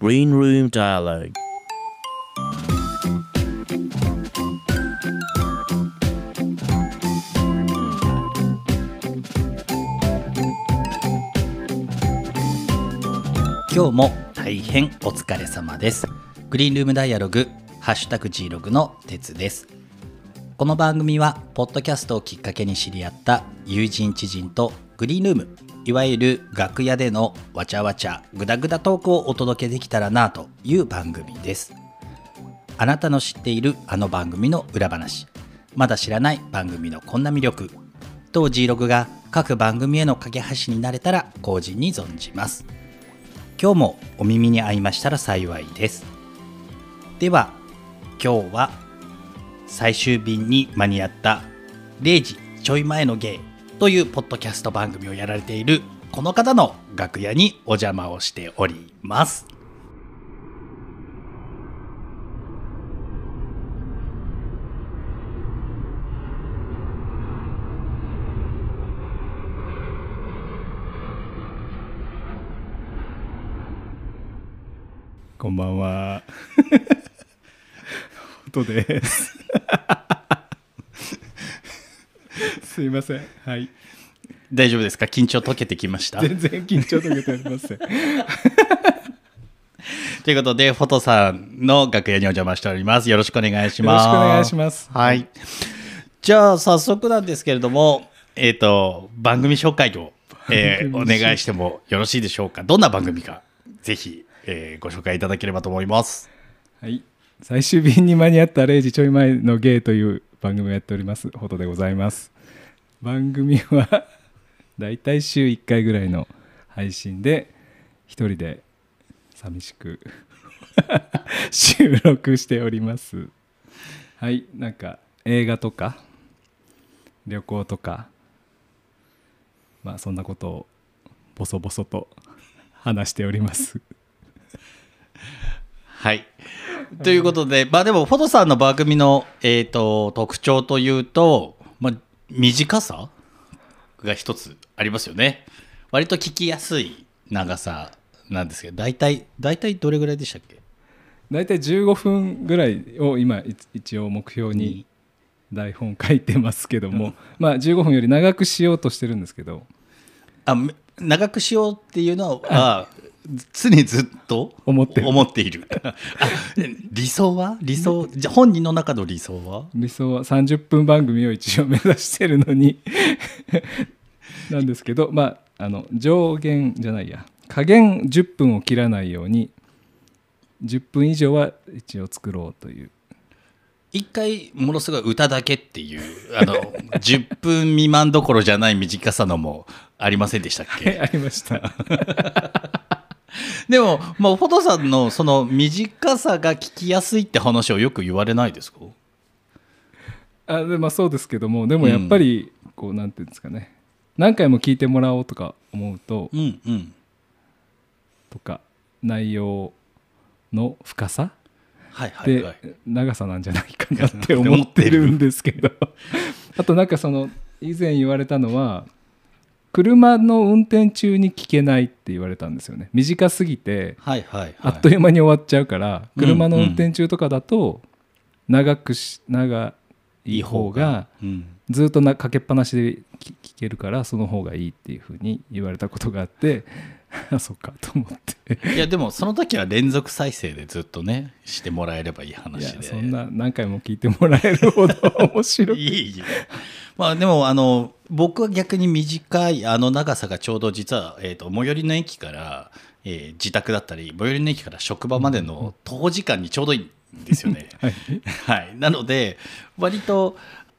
Green Room Dialogue. 今日も大変お疲れ様です。グリーンルームダイアログハッシュタグ G ログの鉄です。この番組はポッドキャストをきっかけに知り合った友人知人とグリーンルームいわゆる楽屋でのわちゃわちゃグダグダトークをお届けできたらなという番組です。あなたの知っているあの番組の裏話まだ知らない番組のこんな魅力当 G ログが各番組への架け橋になれたら後人に存じます。今日もお耳に合いましたら幸いです。では今日は最終便に間に合った0時ちょい前の芸というポッドキャスト番組をやられているこの方の楽屋にお邪魔をしておりますこんばんは。音です。すいません。はい。大丈夫ですか？緊張解けてきました？全然緊張解けてません。ということでフォトさんの楽屋にお邪魔しておりますよろしくお願いしよろますしくお願いします。はい。じゃあ、早速なんですけれども、えっ、と、番組紹介を、えーお願いしてもよろしいでしょうか？どんな番組か、ぜひ、えーご紹介いただければと思います。はい。最終便に間に合った0時ちょい前のゲイという番組をやっております。ほどでございます。番組はだいたい週1回ぐらいの配信で一人で寂しく 収録しております。はい。なんか映画とか旅行とかまあそんなことをボソボソと話しております。はい。ということで、まあでも、フォトさんの番組の、えー、と特徴というと、短さが一つありますよね。割と聞きやすい長さなんですけど、大体、大体どれぐらいでしたっけ？大体15分ぐらいを今い一応目標に台本書いてますけども、まあ15分より長くしようとしてるんですけど。あめ長くしようっていうのは常にずっと思ってる。思っている。あ理想は？理想じゃあ本人の中の理想は？理想は30分番組を一応目指してるのに。なんですけどまああの上限じゃないや。加減10分を切らないように10分以上は一応作ろうという。一回ものすごい歌だけっていうあの 10分未満どころじゃない短さのもありませんでしたっけ？ありました でも、まあ、フォトさんのその短さが聞きやすいって話をよく言われないですか？あでまあそうですけどもでもやっぱりこうなんていうんですかね。何回も聞いてもらおうとか思うとうんうん。とか内容の深さ？はいはいではい。長さなんじゃないかなって思ってるんですけど。あとなんかその以前言われたのは車の運転中に聞けないって言われたんですよね。短すぎてはいはいはい。あっという間に終わっちゃうからうん車の運転中とかだと長くし長い方がうん。ずっとなかけっぱなしで聞聞けるからその方がいいっていうふうに言われたことがあってあ そっかと思って。いやでもその時は連続再生でずっとねしてもらえればいいい話で。やそんな何回も聞いてもらえるほど面白くいえいえまあでもあの僕は逆に短いあの長さがちょうど実は、えー、と最寄りの駅から、えー自宅だったり最寄りの駅から職場までの徒歩時間にちょうどいいんですよね。はい。はい、なので割と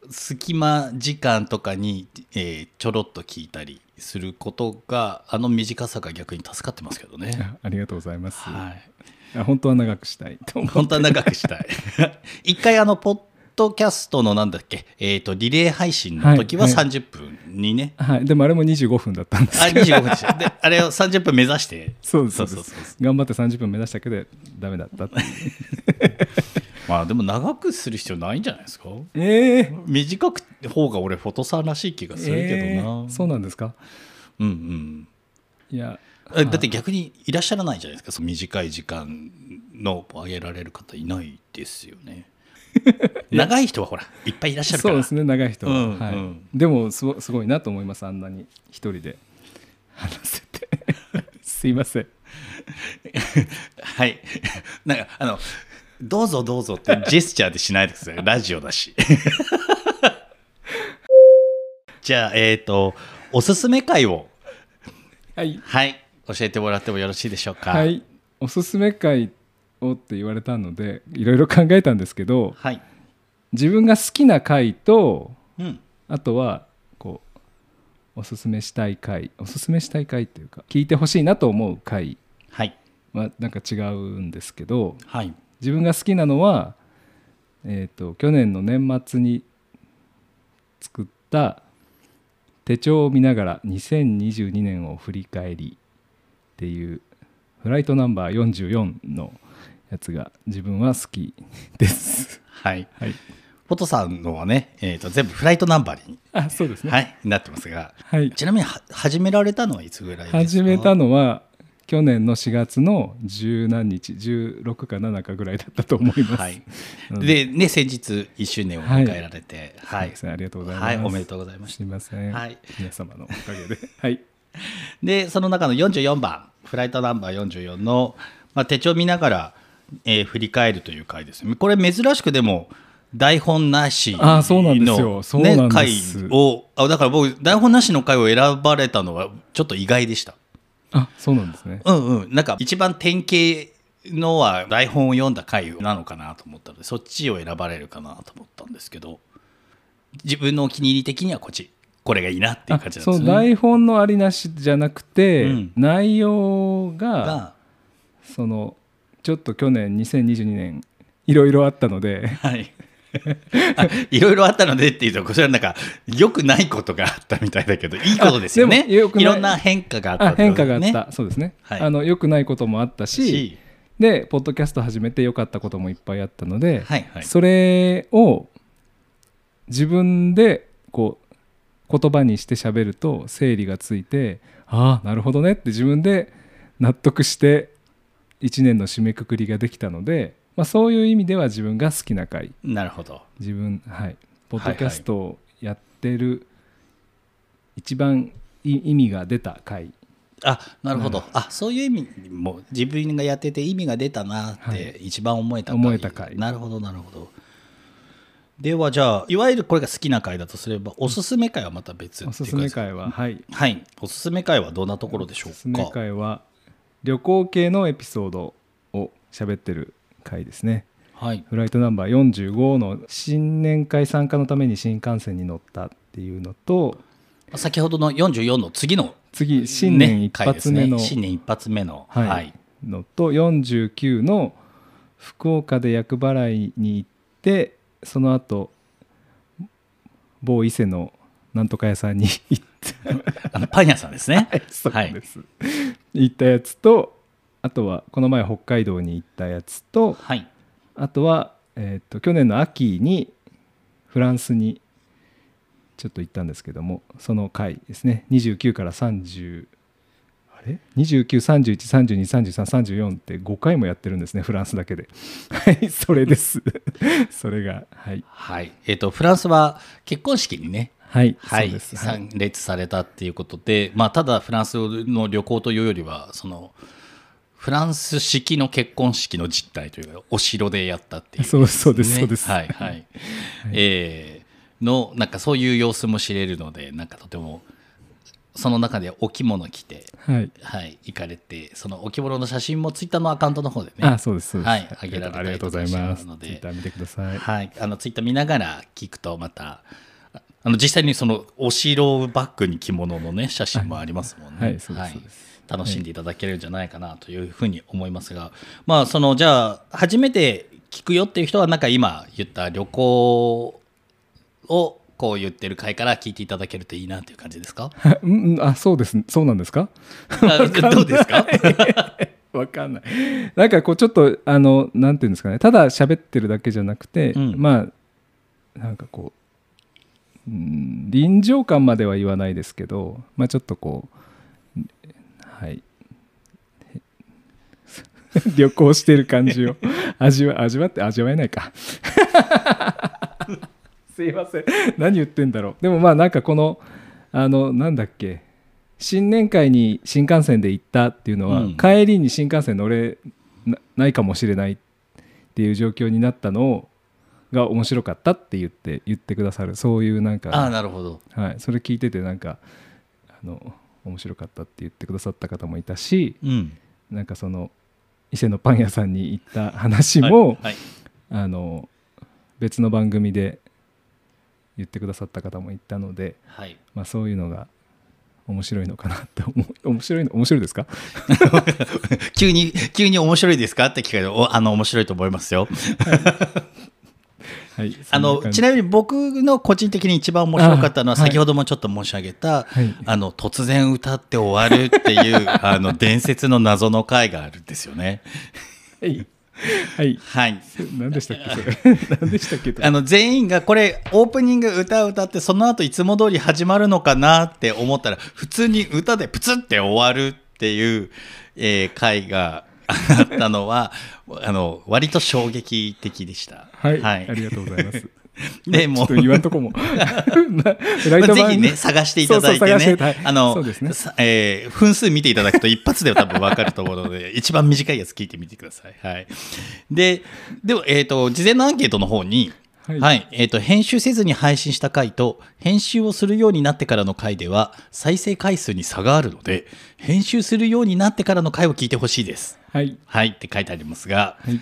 隙間時間とかに、えーちょろっと聞いたりすることがあの短さが逆に助かってますけどね。あありがとうございます、はい。あ本当は長くしたい本当は長くしたい。一回あのポッドキャストのなんだっけ、えー、とリレー配信の時ははい。はい30分にね、はい、でもあれも25分だったんですあけど25分でした。であれを30分目指して。そうですそそうそうそう頑張って30分目指したけどダメだったっ まあでも長くする必要ないんじゃないですか？ええ短く方が俺フォトさんらしい気がするけどな、えー。そうなんですか？うんうん。いやえだって逆にいらっしゃらないじゃないですか？その短い時間のあげられる方いないですよね 長い人はほらいっぱいいらっしゃるから。そうですね長い人は、うんはい。うんでもすごすごいなと思いますあんなに。一人で。話せて。すいません。はい。なんか、あの、どうぞどうぞってジェスチャーでしないでください。ラジオだし。じゃあ、えっ、と、おすすめ会を、はい。はい、教えてもらってもよろしいでしょうか。は。い。おすすめ会をって言われたのでいろいろ考えたんですけどはい。自分が好きな回とうん。あとはこうおすすめしたい回おすすめしたい回っていうか聞いてほしいなと思う回はなんか違うんですけどはい。自分が好きなのは、えー、と去年の年末に作った手帳を見ながら2022年を振り返りっていうフライトナンバー44のやつが自分は好きです。はい。はい、フォトさんのはね、えっ、と、全部フライトナンバーに、あそうですね。はい、なってますが、はい、ちなみには始められたのはいつぐらいですか？始めたのは去年の4月の十何日16か7かぐらいだったと思います。はい。で、ね、先日1周年を迎えられて、はいそうで。すねありがとうございます。はい、おめでとうございましすいません、はい皆様のおかげで。はい。でその中の44番フライトナンバー44の、まあ、手帳見ながら、えー振り返るという回ですねこれ珍しくでも台本なしの、あそうなんですよ。そうなんね、です。回をあだから僕台本なしの回を選ばれたのはちょっと意外でした。あそうなんですね。うんうん。なんか一番典型のは台本を読んだ回なのかなと思ったのでそっちを選ばれるかなと思ったんですけど自分のお気に入り的にはこっち。これがいいなっていう感じなんですね。台本のありなしじゃなくて、うん。内容ががそのちょっと去年2022年いろいろあったので。はい。あいろいろあったのでっていうと、こちらなんか、良くないことがあったみたいだけど、いいことですよね。あでも良くない。いろんな変化があったあってこと変化があった、ね。そうですね、はい。あの良くないこともあったしし。でポッドキャスト始めて良かったこともいっぱいあったので、はいはい。それを自分でこう言葉にして喋ると整理がついてああなるほどねって自分で納得して1年の締めくくりができたので、まあ、そういう意味では自分が好きな回なるほど。自分はいポッドキャストをやってる一番い意味が出た回あ、なるほど。あ、そういう意味も、自分がやってて意味が出たなっはて、一番思えた回思えた回なるほど、なるほど。では、じゃあ、いわゆるこれが好きな回だとすれば、おすすめ回はまた別おすすめ回ははいはい。おすすめ回はどんなところでしょおすすめうか。回は旅行系のエピソードを喋ってる回ですね。はい。フライトナンバー45の新年会参加のために新幹線に乗ったっていうのと先ほどの44の次の次新年ね一発目の、ね。新年一発目のはい。はい。のと49の福岡で厄払いに行ってその後某伊勢のなんとか屋さんに行ったあのパン屋さんですね。そうです、行ったやつとあとはこの前北海道に行ったやつとはい。あとは、えー、と去年の秋にフランスにちょっと行ったんですけどもその回ですね。29から30あれ ?2931323334 って5回もやってるんですね。フランスだけで。はいそれです。それがはい。はい。えっ、とフランスは結婚式にねはい、はい、そうです、はい。参列されたっていうことで、まあ、ただフランスの旅行というよりはそのフランス式の結婚式の実態というかお城でやったっていう、そうそうですそうです。はいはい、えーのなんかそういう様子も知れるのでなんかとてもその中でお着物着て、はい。はい、行かれてそのお着物の写真もツイッターのアカウントの方でねあそうですそうです。はい上げられたりありがとうございます。とかしますので。ツイッター見てください。はい、あのツイッター見ながら聞くとまたあの実際にそのお城をバックに着物のね写真もありますもんね。はいそうですそうです。楽しんでいただけるんじゃないかなというふうに思いますが、まあそのじゃあ初めて聞くよっていう人はなんか今言った旅行をこう言ってる回から聞いていただけるといいなという感じですか？うんうんあそうです。そうなんですか？あどうですか？わかんない。なんかこうちょっとあのなんていうんですかね。ただ喋ってるだけじゃなくて、うん。まあなんかこう、うん、臨場感までは言わないですけどまあちょっとこうはい。旅行してる感じを 味わ味わって味わえないか。すいません。何言ってんだろう。でもまあなんかこのあのなんだっけ。新年会に新幹線で行ったっていうのは、うん。帰りに新幹線乗れなないかもしれないっていう状況になったのが面白かったって言って言ってくださる。そういうなんかああなるほど。はい、それ聞いててなんかあの面白かったって言ってくださった方もいたしうん。なんかその伊勢のパン屋さんに行った話も、はいはい。あの別の番組で言ってくださった方もいたので、はい。まあ、そういうのが面白いのかなって 面白いの面白いですか？急に急に面白いですか？って聞かれておあの面白いと思いますよ。はいあのちなみに僕の個人的に一番面白かったのは先ほどもちょっと申し上げた、はい。あの突然歌って終わるっていう あの伝説の謎の回があるんですよね。はい、はい、はい。何でしたっけそれ。何でしたっけあの全員がこれオープニング歌を歌ってその後いつも通り始まるのかなって思ったら普通に歌でプツって終わるっていう、えー回がたのはあの割と衝撃的でした。はい、はい。ありがとうございます。でもちょっと言わんとこも。ライぜひね、探していただいてね。あの、そうですね。さえー分数見ていただくと一発で多分分かると思うので、一番短いやつ聞いてみてください。はい。で、でも、えっ、と、事前のアンケートの方に、ははい。い、えっ、と、編集せずに配信した回と、編集をするようになってからの回では、再生回数に差があるので、編集するようになってからの回を聞いてほしいです。はい。はい。って書いてありますが、はい。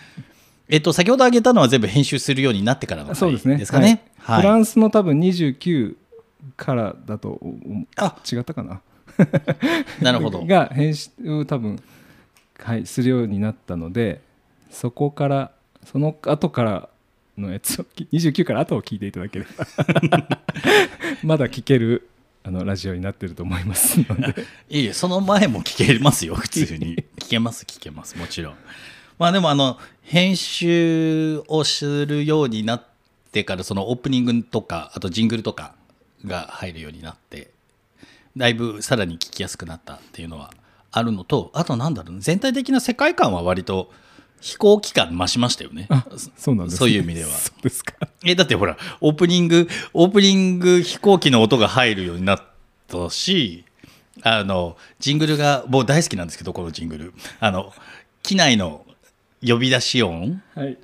えっ、と、先ほど挙げたのは全部編集するようになってからの回ですかね？はい。フランスの多分29からだとおあ違ったかな？なるほど。が編集を多分、はい、するようになったのでそこからその後からのやつを29から後を聞いていただければ まだ聞けるあのラジオになってると思いますのでいえいえ、その前も聞けますよ、普通に。聞けます、聞けます、もちろん。まあでも、あの、編集をするようになってから、そのオープニングとか、あとジングルとかが入るようになって、だいぶさらに聞きやすくなったっていうのはあるのと、あとなんだろう、全体的な世界観は割と飛行期間増しましたよね。あそうなんです、ね、そういう意味では。そうですか。え、だってほら、オープニング、オープニング飛行機の音が入るようになったし、あの、ジングルが、僕大好きなんですけど、このジングル。あの、機内の呼び出し音、はい。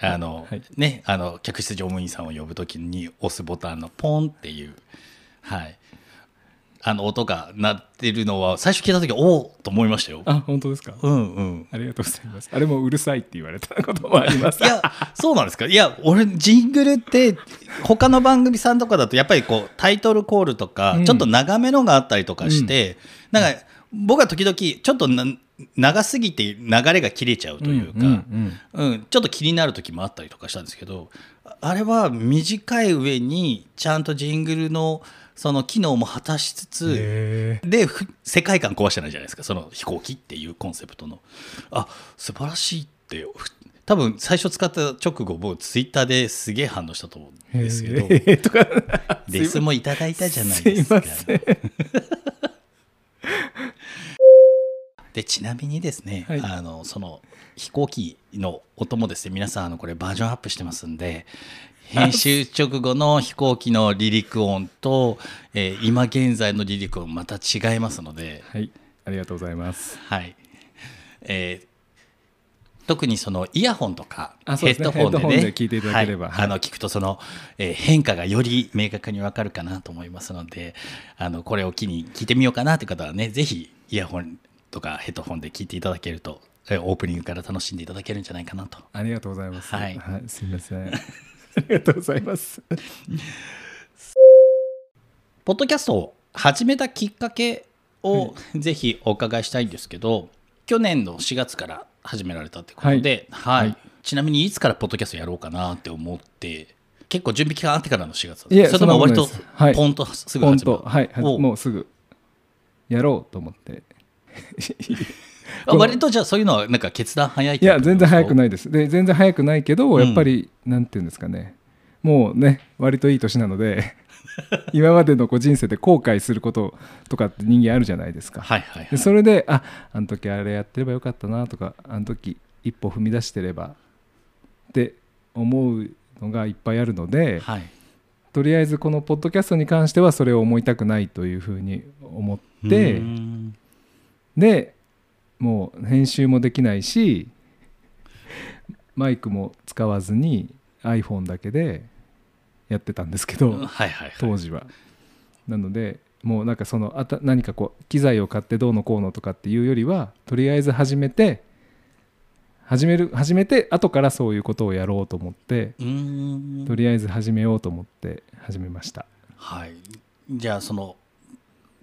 あの、はい。ね、あの、客室乗務員さんを呼ぶときに押すボタンのポンっていう、はい。あの音が鳴ってるのは、最初聞いたとき、おおと思いましたよ。あ本当ですか？うんうん。ありがとうございますあれもうるさいって言われたこともありますいや、そうなんですか？いや、俺、ジングルって、他の番組さんとかだと、やっぱりこう、タイトルコールとか、うんちょっと長めのがあったりとかして、なんか、僕は時々、ちょっとな長すぎて流れが切れちゃうというか、うんうんうん、ちょっと気になる時もあったりとかしたんですけどあれは短い上にちゃんとジングルのその機能も果たしつつへでふ世界観壊してないじゃないですかその飛行機っていうコンセプトの。あ素晴らしいってふ多分最初使った直後僕ツイッターですげえ反応したと思うんえですけど。レスもいただいたじゃないですか でちなみにですね、はい。あのその飛行機の音もですね皆さんあのこれバージョンアップしてますんで編集直後の飛行機の離陸音と、えー今現在の離陸音また違いますので、はい。ありがとうございます。はい。えー特にそのイヤホンとかヘッドホンでね。ヘッドホンで聞いていただければ。はい。はいあの聞くとその、えー変化がより明確にわかるかなと思いますのであのこれを機に聞いてみようかなという方はねぜひイヤホンとかヘッドホンで聞いていただけるとえーオープニングから楽しんでいただけるんじゃないかなと。ありがとうございます。はい。すみませんありがとうございます。ポッドキャストを始めたきっかけをぜひお伺いしたいんですけど、去年の4月から始められたということで、はい。はい。ちなみにいつからポッドキャストやろうかなって思って結構準備期間あってからの4月いやそれとも割とポンとすぐ本始まる、当はい。はおもうすぐ。やろうと思って。あ 割とじゃあそういうのはなんか決断早いいや全然早くいないです。で全然早くないけどうん。やっぱり、なんていうんですかね。もうね割といい年なので 今までのこう人生で後悔することとかって人間あるじゃないですか。はいはい、はい、でそれでああの時あれやってればよかったなとかあの時一歩踏み出してればって思うのがいっぱいあるので、はい。とりあえずこのポッドキャストに関してはそれを思いたくないというふうに思ってでもう編集もできないしマイクも使わずに iPhone だけでやってたんですけど、はいはいはい当時は。なのでもうなんかそのあた何かこう機材を買ってどうのこうのとかっていうよりはとりあえず始めて始める始めて後からそういうことをやろうと思ってとりあえず始めようと思って始めました。はいじゃあその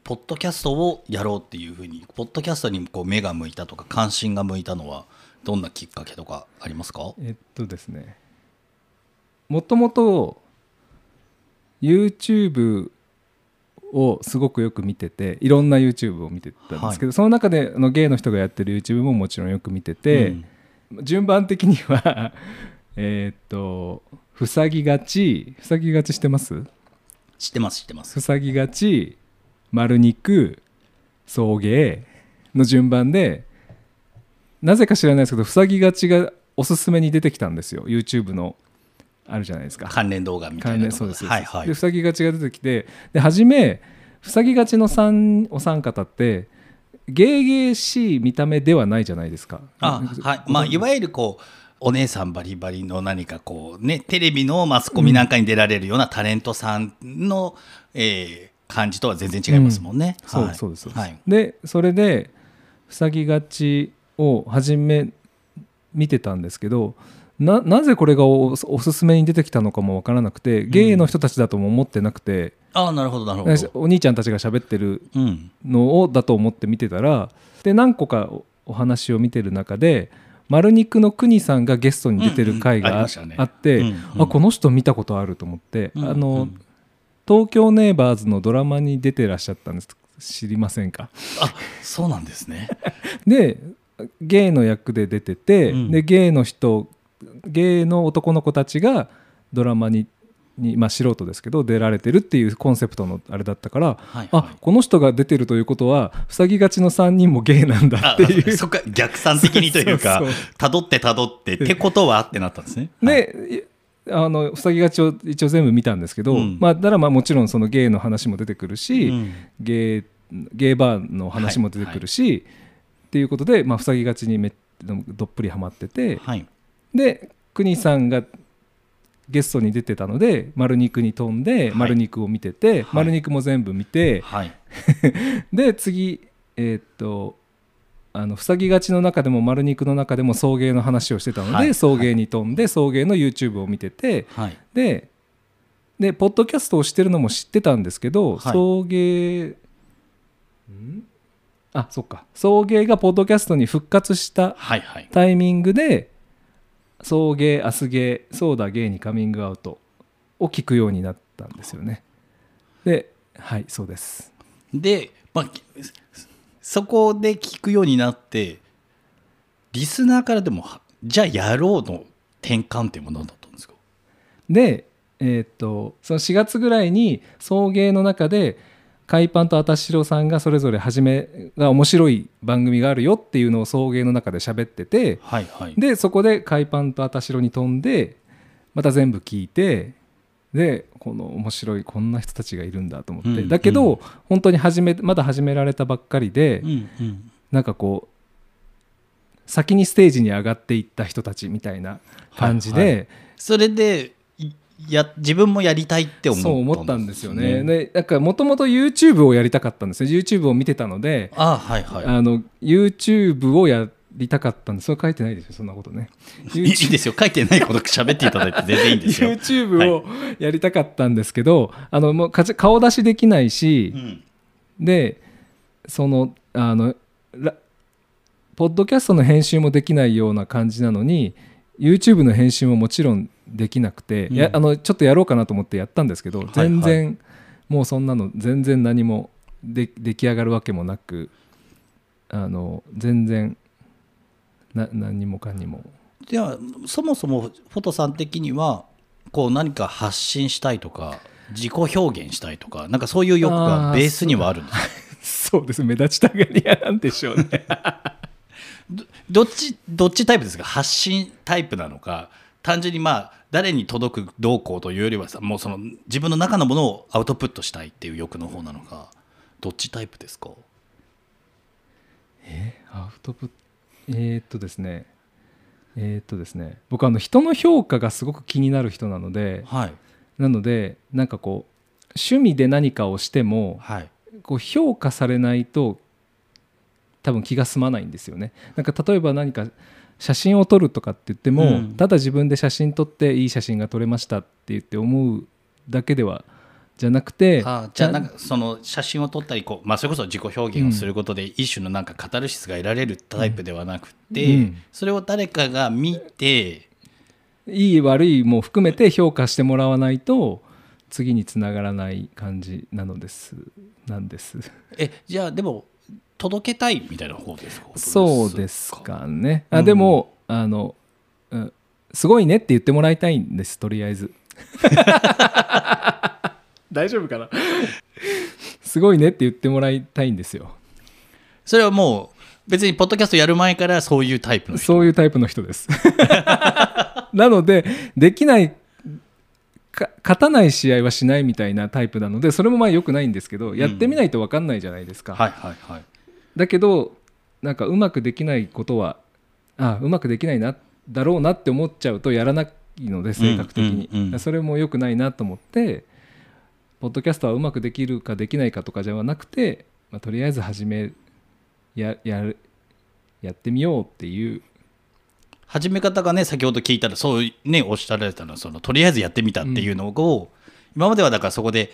ポッドキャストをやろうっていうふうにポッドキャストにこう目が向いたとか関心が向いたのはどんなきっかけとかありますか？えっとですね。もともと YouTube をすごくよく見てていろんな YouTube を見てたんですけど、その中であのゲイの人がやってる YouTube ももちろんよく見てて、うん。順番的には えーっと塞ぎがち。塞ぎがちしてます？知ってます知ってます。塞ぎがち丸肉送迎の順番でなぜか知らないですけど塞ぎがちがおすすめに出てきたんですよ。YouTube のあるじゃないですか。関連動画みたい関なそうです、はいはい。で塞ぎがちが出てきてで初め塞ぎがちの三お三方ってゲーゲーしい見た目ではないじゃないですか。あはい。まあいわゆるこうお姉さんバリバリの何かこうねテレビのマスコミなんかに出られるようなタレントさんの、えー感じとは全然違いますもんね、そうはい。そうですそうです、はい。でそれで塞ぎがちを初め見てたんですけどななぜこれがおおすすめに出てきたのかも分からなくてゲイの人たちだとも思ってなくて、ああなるほどなるほど、お兄ちゃんたちが喋ってるうん、のをだと思って見てたらで何個かおお話を見てる中で丸肉の国さんがゲストに出てる回があ,、って、うんうん。あこの人見たことあると思って、うんあの、うん東京ネイバーズのドラマに出てらっしゃったんです。知りませんか？あそうなんですね。でゲイの役で出てて、うん。でゲイの人ゲイの男の子たちがドラマにに、まあ、素人ですけど出られてるっていうコンセプトのあれだったから、はいはい。あこの人が出てるということは塞ぎがちの3人もゲイなんだあっていう。そっか逆算的にというか たどってたどってってことはってなったんですね。はいで、いあの塞ぎがちを一応全部見たんですけど、うん。まあ、だからまあもちろんそのゲイの話も出てくるし、うん。ゲイゲイバーの話も出てくるし、っていうことで、まあ、塞ぎがちにめどっぷりハマってて、はい。で国さんがゲストに出てたので丸肉に飛んでい。丸肉を見てて、はい。丸肉も全部見て、はい。で次えーっとあの塞ぎがちの中でも丸肉の中でも送迎の話をしてたので、はい。送迎に飛んで送迎の YouTube を見ててはい。ででポッドキャストをしてるのも知ってたんですけど、はい。送迎ん？あそっか。送迎がポッドキャストに復活したはいはい。タイミングで送迎アスゲーソーダゲイにカミングアウトを聞くようになったんですよね。ではいそうです。で、まあ、そこで聞くようになってリスナーからでもはじゃあやろうの転換っていうものだったんですか？でえーっとその4月ぐらいに送迎の中で海パンとあたしろさんがそれぞれ始めが面白い番組があるよっていうのを送迎の中で喋っててはいはい。でそこで海パンとあたしろに飛んでまた全部聞いてでこの面白いこんな人たちがいるんだと思って、うんだけど、うん本当に始めまだ始められたばっかりで、うんうん。なんかこう先にステージに上がっていった人たちみたいな感じで、はい。それでいや自分もやりたいって思ったそう思ったんですよね。でなんかもともと YouTube をやりたかったんですね YouTube を見てたので、あはいはい。あの YouTube をやりたかったんですそれ書いてないですよそんなことね。いいいですよ。書いてないこと喋っていただいて全然いいんですよ、YouTube をやりたかったんですけど、あのもう顔出しできないしう、ん。でそのあのラポッドキャストの編集もできないような感じなのに YouTube の編集ももちろんできなくて、うん。やあのちょっとやろうかなと思ってやったんですけど、はい。全然もうそんなの全然何もで出来上がるわけもなくあの全然な何にもかにも。ではそもそもフォトさん的にはこう何か発信したいとか自己表現したいとかなんかそういう欲がベースにはあるんですか？そう。です。目立ちたがり屋なんでしょうね。どっちどっちタイプですか？発信タイプなのか単純にまあ誰に届くどうこうというよりはさもうその自分の中のものをアウトプットしたいっていう欲の方なのかどっちタイプですか？アウトプット？えーっとですねえーっとですね僕あの人の評価がすごく気になる人なのではい。なのでなんかこう趣味で何かをしてもはい。こう評価されないと多分気が済まないんですよね。なんか例えば何か写真を撮るとかって言っても、うん。ただ自分で写真撮っていい写真が撮れましたって言って思うだけではじゃなくてあじゃあなんかその写真を撮ったりこう、まあ、それこそ自己表現をすることで一種のなんかカタルシスが得られるタイプではなくて、うんそれを誰かが見ていい悪いも含めて評価してもらわないと次につながらない感じなのですなんです。えじゃあでも届けたいみたいな方ですか？そうですかね。あうんでも、あの、うんすごいねって言ってもらいたいんですとりあえず。大丈夫かな？すごいねって言ってもらいたいんですよ。それはもう別にポッドキャストやる前からそういうタイプの人？そういうタイプの人です。なのでできないか勝たない試合はしないみたいなタイプなのでそれもまあ良くないんですけどやってみないと分かんないじゃないですか。はいはいはいだけどなんかうまくできないことはあうまくできないなだろうなって思っちゃうとやらないので性格的に、うんうんうんそれも良くないなと思ってポッドキャストはうまくできるかできないかとかじゃなくて、まあ、とりあえず始めややるやってみようっていう。始め方がね先ほど聞いたらそうねおっしゃられたのはそのとりあえずやってみたっていうのを、今まではだからそこで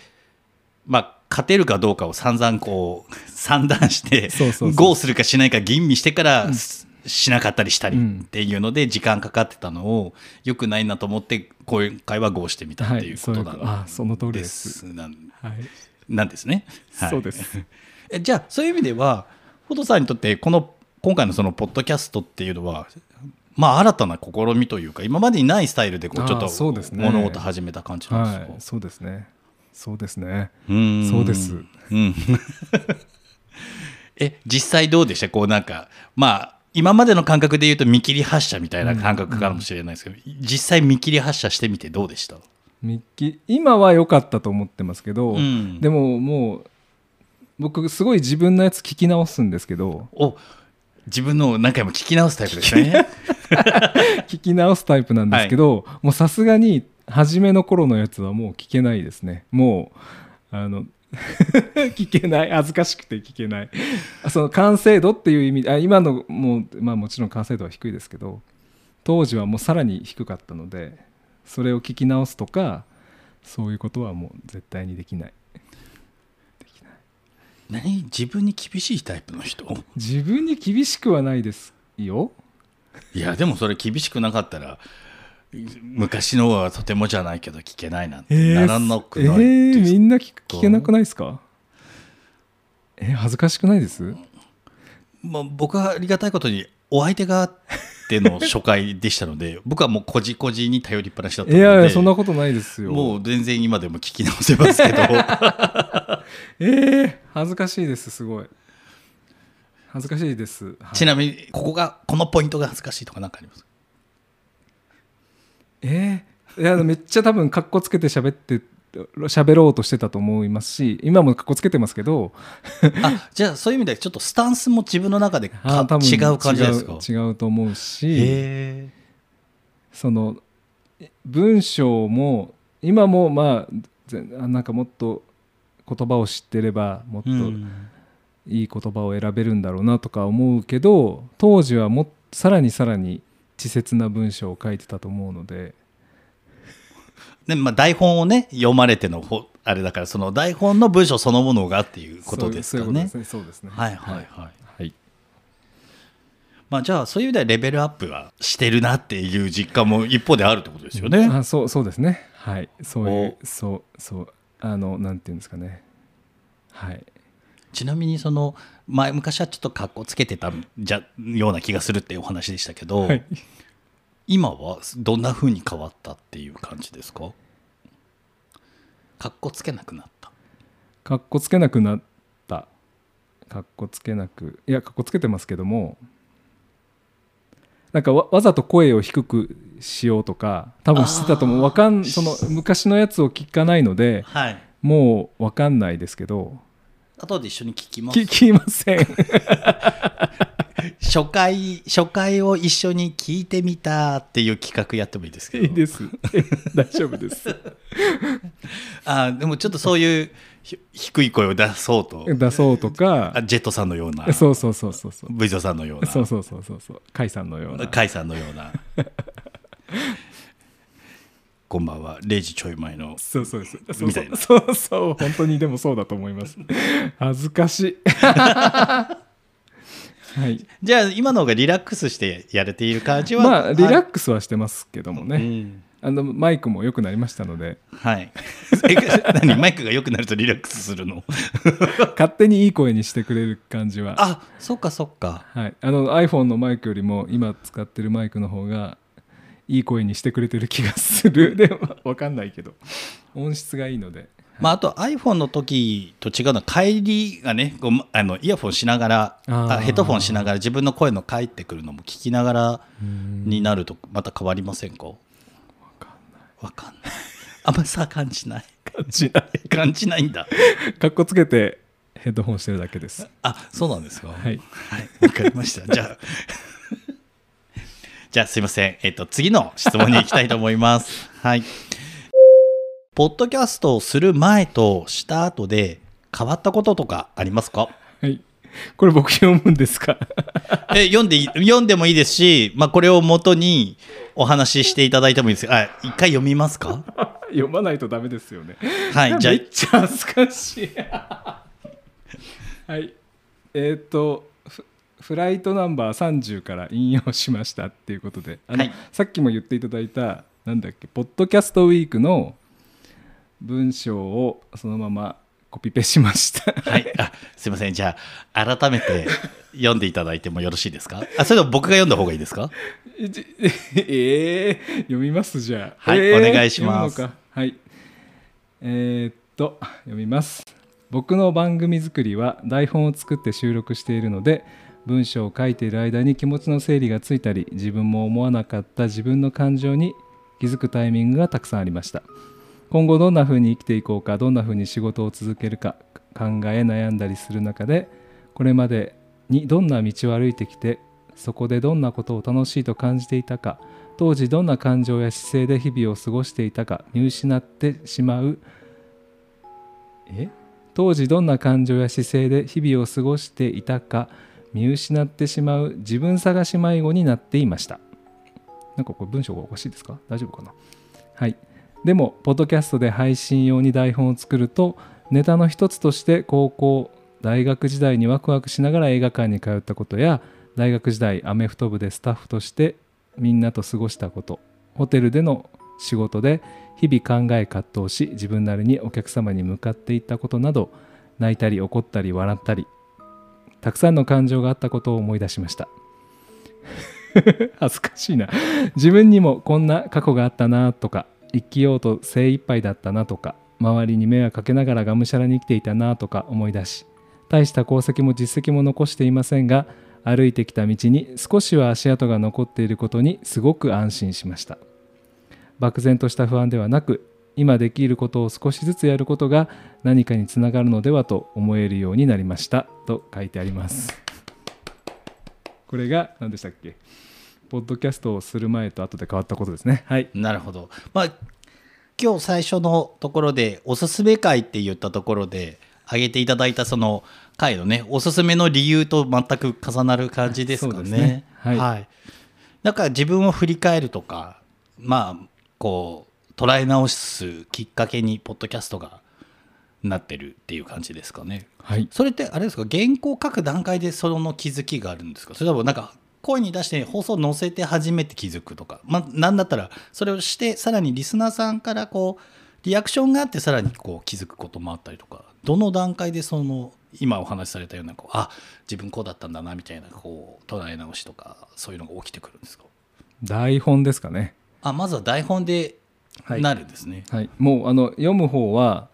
まあ勝てるかどうかを散々こう 算段してそうそうそう。ゴーするかしないか吟味してから、ししなかったりしたりうんっていうので時間かかってたのをよくないなと思って今回はゴーしてみたっていうことなの通りでですすなんですね。はい。そうです。えじゃあそういう意味ではフォトさんにとってこの今回のそのポッドキャストっていうのはまあ新たな試みというか今までにないスタイルでこうちょっと物事始めた感じなんですか、はい、そうですね。そうですね。うーん。そうです。うん。え実際どうでした？こうなんかまあ今までの感覚で言うと見切り発車みたいな感覚かもしれないですけど、実際見切り発車してみてどうでした？今は良かったと思ってますけど、うん。でももう僕すごい自分のやつ聞き直すんですけどお自分のを何回も聞き直すタイプですね。聞き直すタイプなんですけど、もうさすがに初めの頃のやつはもう聞けないですね。もうあの 聞けない。恥ずかしくて聞けない。その完成度っていう意味であ今のもう、まあ、もちろん完成度は低いですけど当時はもうさらに低かったのでそれを聞き直すとかそういうことはもう絶対にできない。何？自分に厳しいタイプの人？自分に厳しくはないですよ。いやでもそれ厳しくなかったら昔のはとてもじゃないけど聞けないなんてならなくえないですーみんな聞聞けなくないですか？え恥ずかしくないです？まあ、僕はありがたいことにお相手があっての初回でしたので 僕はもうこじこじに頼りっぱなしだったのでいやいやそんなことないですよ。もう全然今でも聞き直せますけど。えー、恥ずかしいですすごい。恥ずかしいです、はい。ちなみにここがこのポイントが恥ずかしいとか何かあります？えー、いやめっちゃ多分かっこつけて喋って喋ろうとしてたと思いますし今もかっこつけてますけどあじゃあそういう意味でちょっとスタンスも自分の中で 違う感じですか？違う違うと思うしへそのえ文章も今もまあぜあなんかもっと言葉を知ってればもっといい言葉を選べるんだろうなとか思うけど当時はもっさらにさらに稚拙な文章を書いてたと思うので。でまあ、台本をね読まれてのほあれだからその台本の文章そのものがっていうことですかね。そうそういうことですね。そうですね。はいはいはい。はい。まあじゃあそういう意味ではレベルアップはしてるなっていう実感も一方であるってことですよね。あそうそうですね。はい。そういうお。そうそうあのなんていうんですかね。はいちなみにその前昔はちょっと格好つけてたじゃような気がするっていうお話でしたけど、はい。今はどんな風に変わったっていう感じですか？かっこつけなくなった。かっこつけなくなった。かっこつけなくいやかっこつけてますけどもなんかわわざと声を低くしようとか多分してたと思う。わかんその昔のやつを聞かないのではい。もうわかんないですけど後で一緒に聞きます。聞きません。初回初回を一緒に聞いてみたっていう企画やってもいいですけど。いいです。大丈夫です。あでもちょっとそういうひ低い声を出そうと。出そうとあかジェットさんのような。そうそうそうそうそう。V ゾさんのような。そうそうそうそうそう。甲斐さんのような。甲斐さんのようなこんばんは。0時ちょい前のそうそうそうみたいな。そうそう。本当にでもそうだと思います。恥ずかしい。はい。じゃあ今の方がリラックスしてやれている感じは？まあリラッククスはしてますけどもね、うん。あのマイクも良くなりましたので。はい。え何？マイクが良くなるとリラックスするの？勝手にいい声にしてくれる感じは。あそっかそっか。はい、あの iPhone のマイクよりも今使ってるマイクの方がいい声にしてくれてる気がする。でも分かんないけど。音質がいいので。まあ、あと iPhone の時と違うのは帰りがねこうあのイヤホンしながらあヘッドフォンしながら自分の声の返ってくるのも聞きながらになるとまた変わりませんか？わかんない。あんまさ感じない。感じない。感じないんだ。かっこつけてヘッドホンしてるだけです。あそうなんですか？はい。はいわかりました。じゃあじゃあすいません。えっ、と次の質問に行きたいと思います。はい。ポッドキャストをする前とした後で変わったこととかありますか？はい。これ僕読むんですか？え読んで読んでもいいですし、まあ、これを元にお話ししていただいてもいいです。あ一回読みますか？読まないとダメですよね。はいじゃあ。めっちゃ恥ずかしい。はい。えーっとフフライトナンバー30から引用しましたっていうことであの、はい。さっきも言っていただいたなんだっけポッドキャストウィークの文章をそのままコピペしました。はい。あすいません。じゃあ改めて読んでいただいてもよろしいですか？あそれとも僕が読んだ方がいいですか？えじ えー読みますじゃあ。はいえーお願いします。はい。えーっと読みます。僕の番組作りは台本を作って収録しているので文章を書いている間に気持ちの整理がついたり自分も思わなかった自分の感情に気づくタイミングがたくさんありました。今後どんな風に生きていこうかどんな風に仕事を続けるか考え悩んだりする中でこれまでにどんな道を歩いてきてそこでどんなことを楽しいと感じていたか当時どんな感情や姿勢で日々を過ごしていたか見失ってしまうえ？当時どんな感情や姿勢で日々を過ごしていたか見失ってしまう自分探し迷子になっていました。なんかこれ文章がおかしいですか？大丈夫かな？はい。でもポッドキャストで配信用に台本を作るとネタの一つとして高校大学時代にワクワクしながら映画館に通ったことや大学時代アメフト部でスタッフとしてみんなと過ごしたことホテルでの仕事で日々考え葛藤し自分なりにお客様に向かっていったことなど泣いたり怒ったり笑ったりたくさんの感情があったことを思い出しました。恥ずかしいな。自分にもこんな過去があったなとか生きようと精一杯だったなとか周りに迷惑かけながらがむしゃらに生きていたなとか思い出し大した功績も実績も残していませんが歩いてきた道に少しは足跡が残っていることにすごく安心しました。漠然とした不安ではなく今できることを少しずつやることが何かにつながるのではと思えるようになりました。と書いてあります。これが何でしたっけ？ポッドキャストをする前と後で変わったことですね。はい。なるほど。まあ、今日最初のところで、おすすめ会って言ったところで、挙げていただいたその回のね、おすすめの理由と全く重なる感じですかね。はい。だから自分を振り返るとか、まあ、こう、捉え直すきっかけに、ポッドキャストがなってるっていう感じですかね。はい。それってあれですか？原稿書く段階でその気づきがあるんですか？それともなんか声に出して放送載せて初めて気づくとか、まあ、なんだったらそれをしてさらにリスナーさんからこうリアクションがあってさらにこう気づくこともあったりとかどの段階でその今お話しされたようなこうあ自分こうだったんだなみたいなこう捉え直しとかそういうのが起きてくるんですか？台本ですかね。あまずは台本ではいなるんですね。はい、もうあの読む方は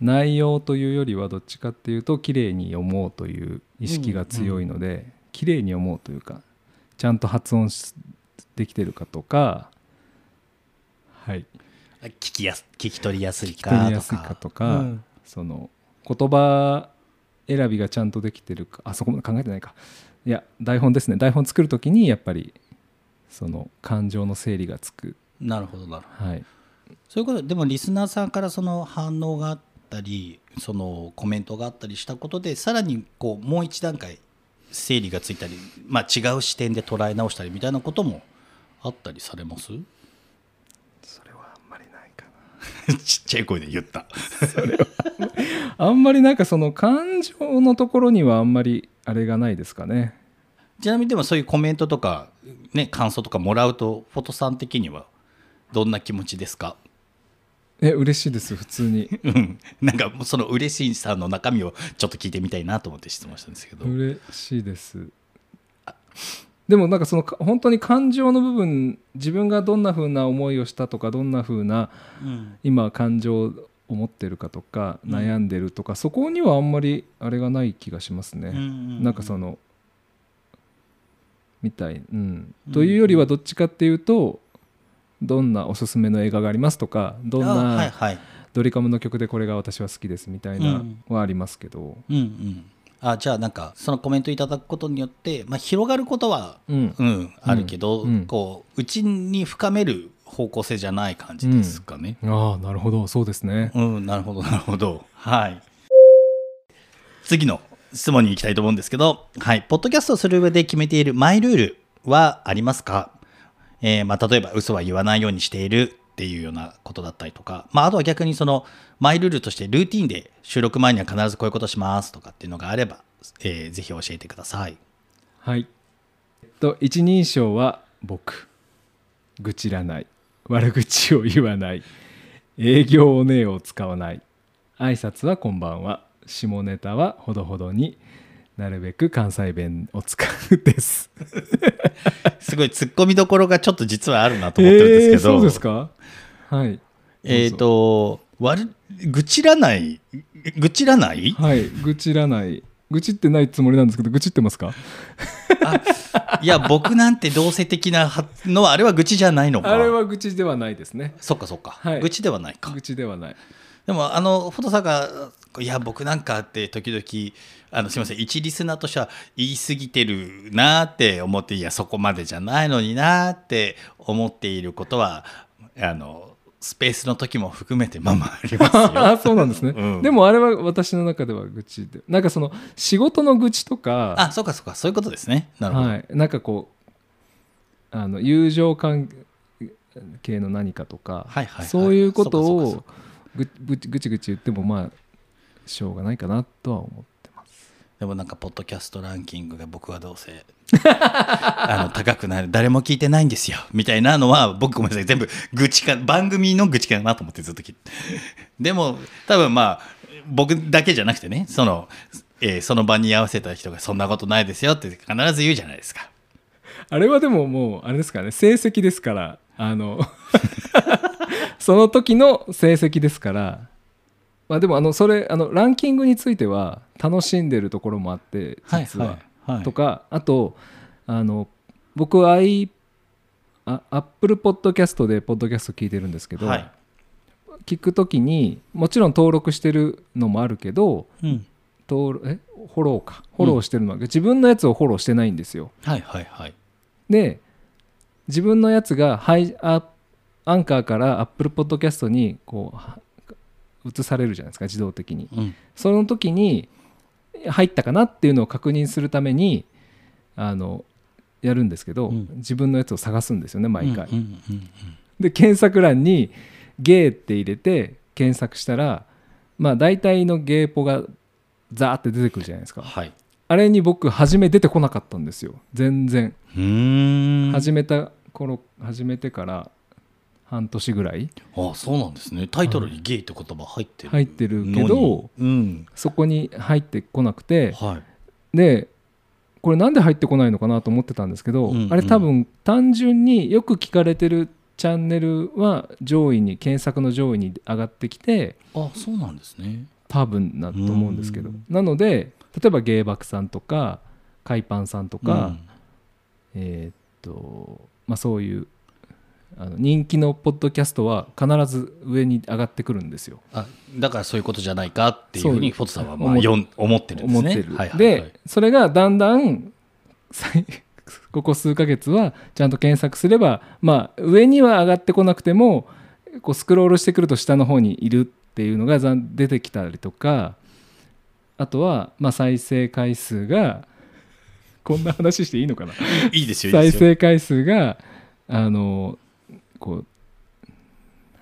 内容というよりはどっちかっていうと綺麗に読もうという意識が強いので、綺麗に読もうというかちゃんと発音しできてるかとか。はい。聞きやす聞き取りやすい聞きか取りやすいかとか、うん。その言葉選びがちゃんとできてるかあそこまで考えてないか。いや台本ですね。台本作る時にやっぱりその感情の整理がつくなるほどなるほど。はいそういうことでもリスナーさんからその反応があったりそのコメントがあったりしたことでさらにこうもう一段階整理がついたり、まあ、違う視点で捉え直したりみたいなこともあったりされます？それはあんまりないかな ちっちゃい声で言った。あんまりなんかその感情のところにはあんまりあれがないですかねちなみにでもそういうコメントとか、ね、感想とかもらうとフォトさん的にはどんな気持ちですか？え嬉しいです普通に。うん。なんかその嬉しさの中身をちょっと聞いてみたいなと思って質問したんですけど。嬉しいです。でもなんかそのか本当に感情の部分自分がどんな風な思いをしたとかどんな風なうん。今感情を持ってるかとかうん。悩んでるとか、そこにはあんまりあれがない気がしますね、うんなんかそのみたい、うんうん。というよりはどっちかっていうとどんなおすすめの映画がありますとかどんなはいドリカムの曲でこれが私は好きですみたいなうん。はありますけど、うんうん、あじゃあなんかそのコメントいただくことによって、まあ、広がることは、うん。うん、あるけど、うんこう内に深める方向性じゃない感じですかね。ああなるほど。そうですね。うん、なるほどなるほど。はい。次の質問に行きたいと思うんですけど、はい、ポッドキャストをする上で決めているマイルールはありますか、えーまあ、例えば嘘は言わないようにしているっていうようなことだったりとか、まあ、あとは逆にそのマイルールとしてルーティンで収録前には必ずこういうことしますとかっていうのがあれば、えーぜひ教えてください。はい。えっと一人称は僕。愚痴らない。悪口を言わない。営業おねえを使わない。挨拶はこんばんは。下ネタはほどほどに。なるべく関西弁を使うです。すごい突っ込みどころがちょっと実はあるなと思ってるんですけど、えーそうですか？はい。えっ、どうぞと悪愚痴らない愚痴らない？はい愚痴らない。愚痴ってないつもりなんですけど愚痴ってますか？いや僕なんて同性的なのはあれは愚痴じゃないのか。あれは愚痴ではないですね。そっかそっか、はい。愚痴ではないか。愚痴ではない。でもあのフォトさんが「いや僕なんか」って時々あのすみません。一リスナーとしては言い過ぎてるなって思っていやそこまでじゃないのになって思っていることはあのスペースの時も含めてまあまああります。そうなんですね、うん。でもあれは私の中では愚痴でなんかその仕事の愚痴とかあそうかそうか。そういうことですね。なるほど。はい、なんかこうあの友情関係の何かとか、はいはいはい。そういうことをぐぐぐちぐち言ってもまあしょうがないかなとは思ってでもなんかポッドキャストランキングが僕はどうせ あの高くなる誰も聞いてないんですよ。みたいなのは僕ごめんなさい全部愚痴か番組の愚痴かなと思ってずっと聞いて。でも多分まあ僕だけじゃなくてねその,、えーその場に合わせた人がそんなことないですよって必ず言うじゃないですか。あれはでももうあれですからね成績ですからあの その時の成績ですからまあでもあのそれあのランキングについては楽しんでるところもあって実は、はいとかあとあの僕はアップルポッドキャストでポッドキャスト聞いてるんですけど、はい。聞くときにもちろん登録してるのもあるけどうん。登録えフォローか。フォローしてるのは、自分のやつをフォローしてないんですよ。はいはいはい。で自分のやつがアンカーからアップルポッドキャストにこうは移されるじゃないですか自動的に。うん。その時に入ったかなっていうのを確認するためにあのやるんですけど、うん。自分のやつを探すんですよね毎回、で検索欄に「ゲー」って入れて検索したらまあ大体のゲーポがザーって出てくるじゃないですか。はい。あれに僕初め出てこなかったんですよ全然。始めた頃始めてから半年ぐらい。あそうなんですね。タイトルにゲイって言葉入ってる。入ってるけのどに。うん。そこに入ってこなくて。はい。でこれなんで入ってこないのかなと思ってたんですけど、うんうん。あれ多分単純によく聞かれてるチャンネルは上位に検索の上位に上がってきてあそうなんですね。多分だと思うんですけど。うん。なので例えば芸爆さんとか海パンさんとか、えーっとまあそういうあの人気のポッドキャストは必ず上に上がってくるんですよ。あだからそういうことじゃないかっていうふうにフォトさんはまあ思思ってるんですね。思ってる、はいはいはい。でそれがだんだん ここ数ヶ月はちゃんと検索すればまあ上には上がってこなくてもこうスクロールしてくると下の方にいるっていうのが出てきたりとかあとはまあ再生回数がこんな話していいのかな？いいですよ。再生回数があのこう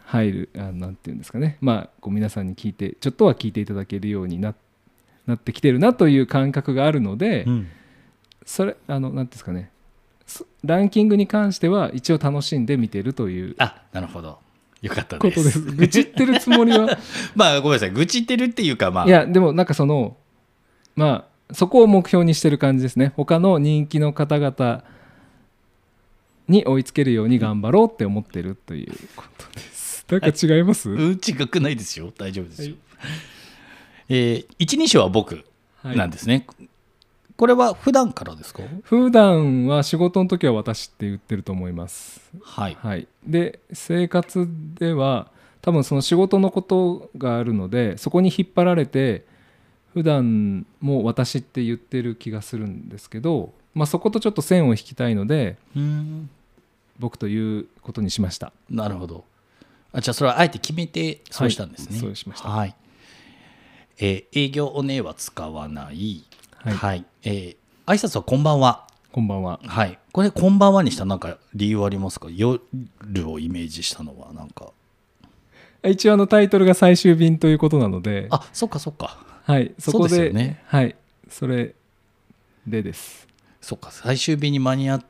入るあなんていうんですかね。まあこう皆さんに聞いてちょっとは聞いていただけるようにななってきてるなという感覚があるので、うん。それあのなんていうんですかね。そランキングに関しては一応楽しんで見てるというあなるほど。よかったでことですす。愚痴ってるつもりは。まあごめんなさい。愚痴ってるっていうかまあ。いやでもなんかそのまあそこを目標にしてる感じですね。他の人気の方々に追いつけるように頑張ろうって思ってるということです。なんか違います、うん違くないですよ。大丈夫ですよ、はい。えー一人称は僕はい。なんですね、これは普段からですか？普段は仕事の時は私って言ってると思います。はい。はい、で生活では多分その仕事のことがあるのでそこに引っ張られて普段も私って言ってる気がするんですけど、まあ、そことちょっと線を引きたいのでうん僕ということにしました。なるほど。あじゃあそれはあえて決めてそうしたんですね、はいそうしました。はい。えー営業おねは使わない。はい。えー挨拶はこんばんは。こんばんは。はい。これこんばんはにしたなんか理由ありますか？夜をイメージしたのはなんか。一応あのタイトルが最終便ということなので。あそっかそっか。はい、そこでそうですよね。はい。それでです。そっか最終日に間に合っ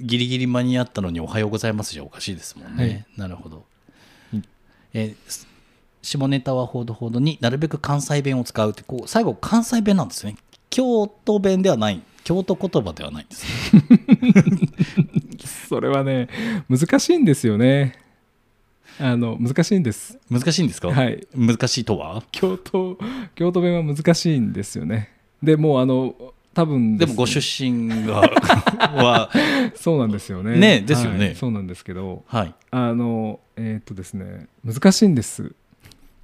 ギリギリ間に合ったのにおはようございますじゃおかしいですもんね、はい。なるほど、うん。え下ネタはほどほどになるべく関西弁を使うってこう最後関西弁なんですね。京都弁ではない。京都言葉ではないんですね それはね難しいんですよね。あの難しいんです。難しいんですか、はい。難しいとは？京都京都弁は難しいんですよね。でもうあの多分ですもご出身がは そうなんですよね。ねですよね。はいそうなんですけどはい。あのえーっとですね難しいんです。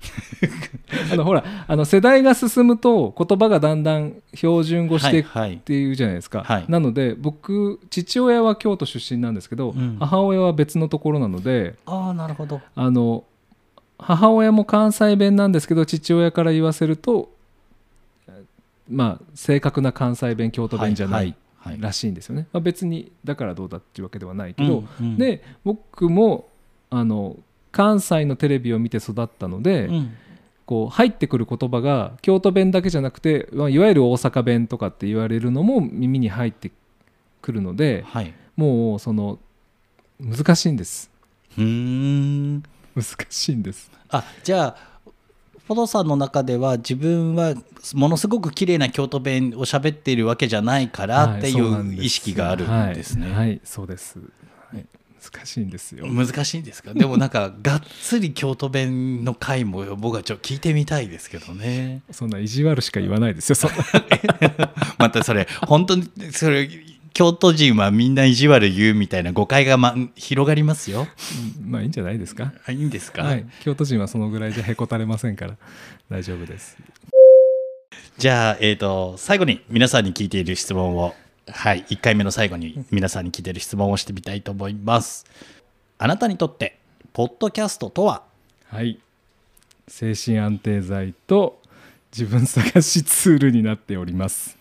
あのほらあの世代が進むと言葉がだんだん標準語してっていうじゃないですか、はい。なので僕父親は京都出身なんですけど、うん。母親は別のところなのでああなるほど。あの母親も関西弁なんですけど父親から言わせるとまあ正確な関西弁京都弁じゃないらしいんですよね、まあ、別にだからどうだっていうわけではないけど、うんうん。で僕もあの関西のテレビを見て育ったので、うん。こう入ってくる言葉が京都弁だけじゃなくて、まあ、いわゆる大阪弁とかって言われるのも耳に入ってくるのではい。もうその難しいんです。うーん。難しいんです。あじゃあフォトさんの中では自分はものすごく綺麗な京都弁を喋っているわけじゃないからっていう意識があるんですね。はい、はいそうです、はい、難しいんですよ。難しいんですか？でもなんかがっつり京都弁の回も僕はちょっと聞いてみたいですけどね。そんな意地悪しか言わないですよ またそれ本当にそれ京都人はみんな意地悪言うみたいな誤解が、ま、広がりますよ。うんまあいいんじゃないですか？あいいんですか、はい、京都人はそのぐらいじゃへこたれませんから大丈夫です。じゃあ、えー、と最後に皆さんに聞いている質問を、はい、1回目の最後に皆さんに聞いている質問をしてみたいと思います。あなたにとって、ポッドキャストとは？はい。精神安定剤と自分探しツールになっております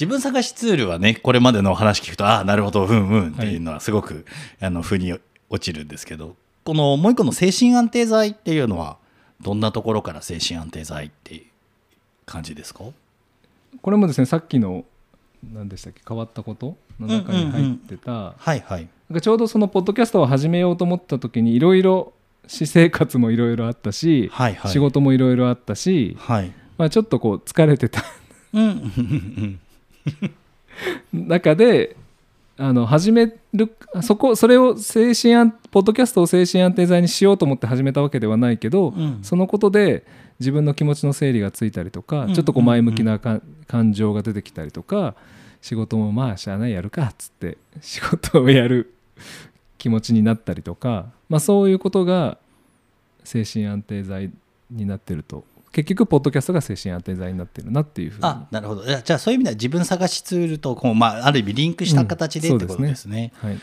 自分探しツールはね、これまでのお話聞くと、ああ、なるほど、うんうんっていうのはすごく、あの、腑に落ちるんですけど、このもう一個の精神安定剤っていうのは、どんなところから精神安定剤っていう感じですか？これもですねさっきの何でしたっけ変わったこと？の中に入ってた、はいはい。なんかちょうどそのポッドキャストを始めようと思った時にいろいろ私生活もいろいろあったし、はいはい。仕事もいろいろあったし、はい。まあ、ちょっとこう疲れてた。うんうんうん 中であの始めるそこそれを精神安ポッドキャストを精神安定剤にしようと思って始めたわけではないけど、うん。そのことで自分の気持ちの整理がついたりとか、うん。ちょっとこう前向きなか、感情が出てきたりとか仕事もまあしゃあないやるかっつって仕事をやる気持ちになったりとか、まあ、そういうことが精神安定剤になってると結局ポッドキャストが精神安定剤になってるなっていうふうに。あなるほど。じゃあそういう意味では自分探しツールとこう、まあ、ある意味リンクした形でうんってことですね,、はい。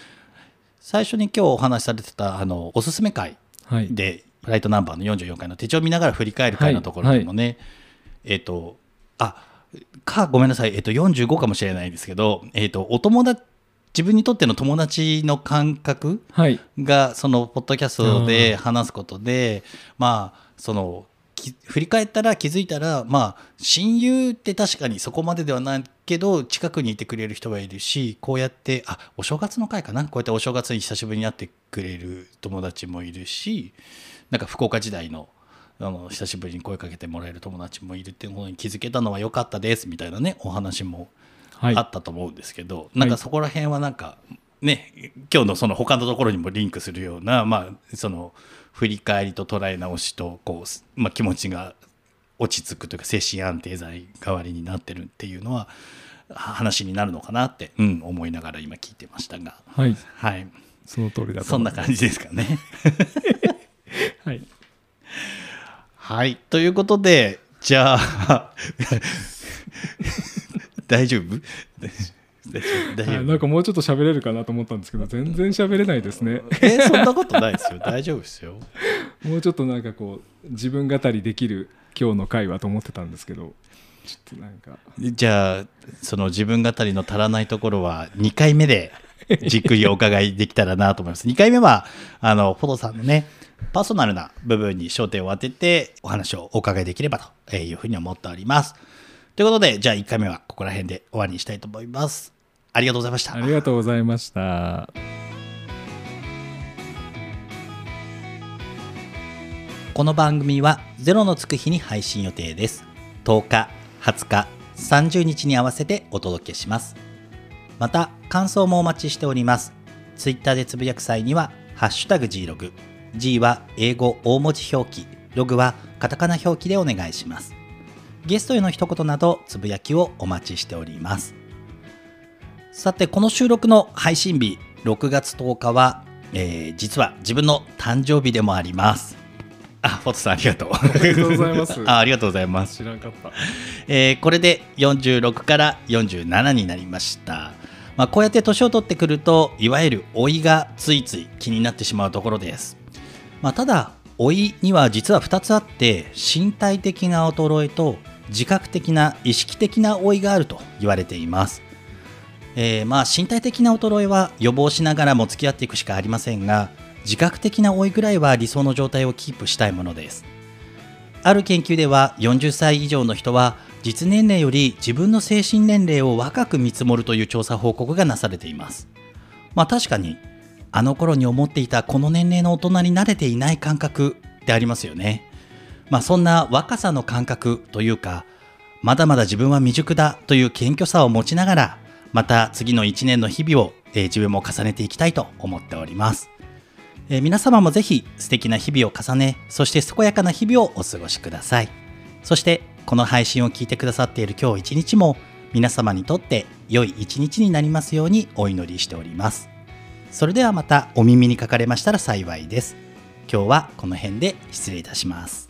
最初に今日お話しされてたあのおすすめ会はいライトナンバーの44回の手帳を見ながら振り返る会のところでもね、えっ、とあかごめんなさい、えっと45かもしれないですけど、えっとお友達自分にとっての友達の感覚はい。がそのポッドキャストで話すことでまあそのき振り返ったら気づいたらまあ親友って確かにそこまでではないけど近くにいてくれる人がいるしこうやってあお正月の会かな？こうやってお正月に久しぶりに会ってくれる友達もいるしなんか福岡時代のあの久しぶりに声かけてもらえる友達もいるっていうことに気づけたのは良かったですみたいなねお話もはい。あったと思うんですけど、なんかそこら辺はなんかね今日のその他のところにもリンクするような、まあ、その振り返りと捉え直しとこう、まあ、気持ちが落ち着くというか精神安定剤代わりになってるっていうのは話になるのかなって、うん、思いながら今聞いてましたが、はい。はい、その通りだとそんな感じですかね。はい。はい。ということでじゃあ 大丈夫？なんかもうちょっと喋れるかなと思ったんですけど全然喋れないですね。えそんなことないですよ。大丈夫ですよ。もうちょっとなんかこう自分語りできる今日の回はと思ってたんですけどちょっとなんか。じゃあその自分語りの足らないところは2回目でじっくりお伺いできたらなと思います。2回目はあのフォトさんのねパーソナルな部分に焦点を当ててお話をお伺いできればというふうに思っております。ということでじゃあ1回目はここら辺で終わりにしたいと思いますありがとうございました。ありがとうございました。この番組はゼロのつく日に配信予定です。10日20日30日に合わせてお届けします。また感想もお待ちしております。ツイッターでつぶやく際にはハッシュタグ G ログ。G は英語大文字表記。ログはカタカナ表記でお願いします。ゲストへの一言などつぶやきをお待ちしておりますさてこの収録の配信日6月10日は、えー実は自分の誕生日でもあります。あフォトさんありがとう。ありがとうございます。あありがとうございます。知らんかった。えーこれで46から47になりました、まあ、こうやって年を取ってくるといわゆる老いがついつい気になってしまうところです、まあ、ただ老いには実は2つあって身体的な衰えと自覚的な意識的な老いがあると言われていますえーまあ身体的な衰えは予防しながらも付き合っていくしかありませんが自覚的な老いぐらいは理想の状態をキープしたいものです。ある研究では40歳以上の人は実年齢より自分の精神年齢を若く見積もるという調査報告がなされています。まあ確かにあの頃に思っていたこの年齢の大人に慣れていない感覚ってありますよね。まあそんな若さの感覚というかまだまだ自分は未熟だという謙虚さを持ちながらまた次の1年の日々を、えー自分も重ねていきたいと思っております、えー皆様もぜひ素敵な日々を重ねそして健やかな日々をお過ごしください。そしてこの配信を聞いてくださっている今日一日も皆様にとって良い一日になりますようにお祈りしております。それではまたお耳にかかれましたら幸いです。今日はこの辺で失礼いたします。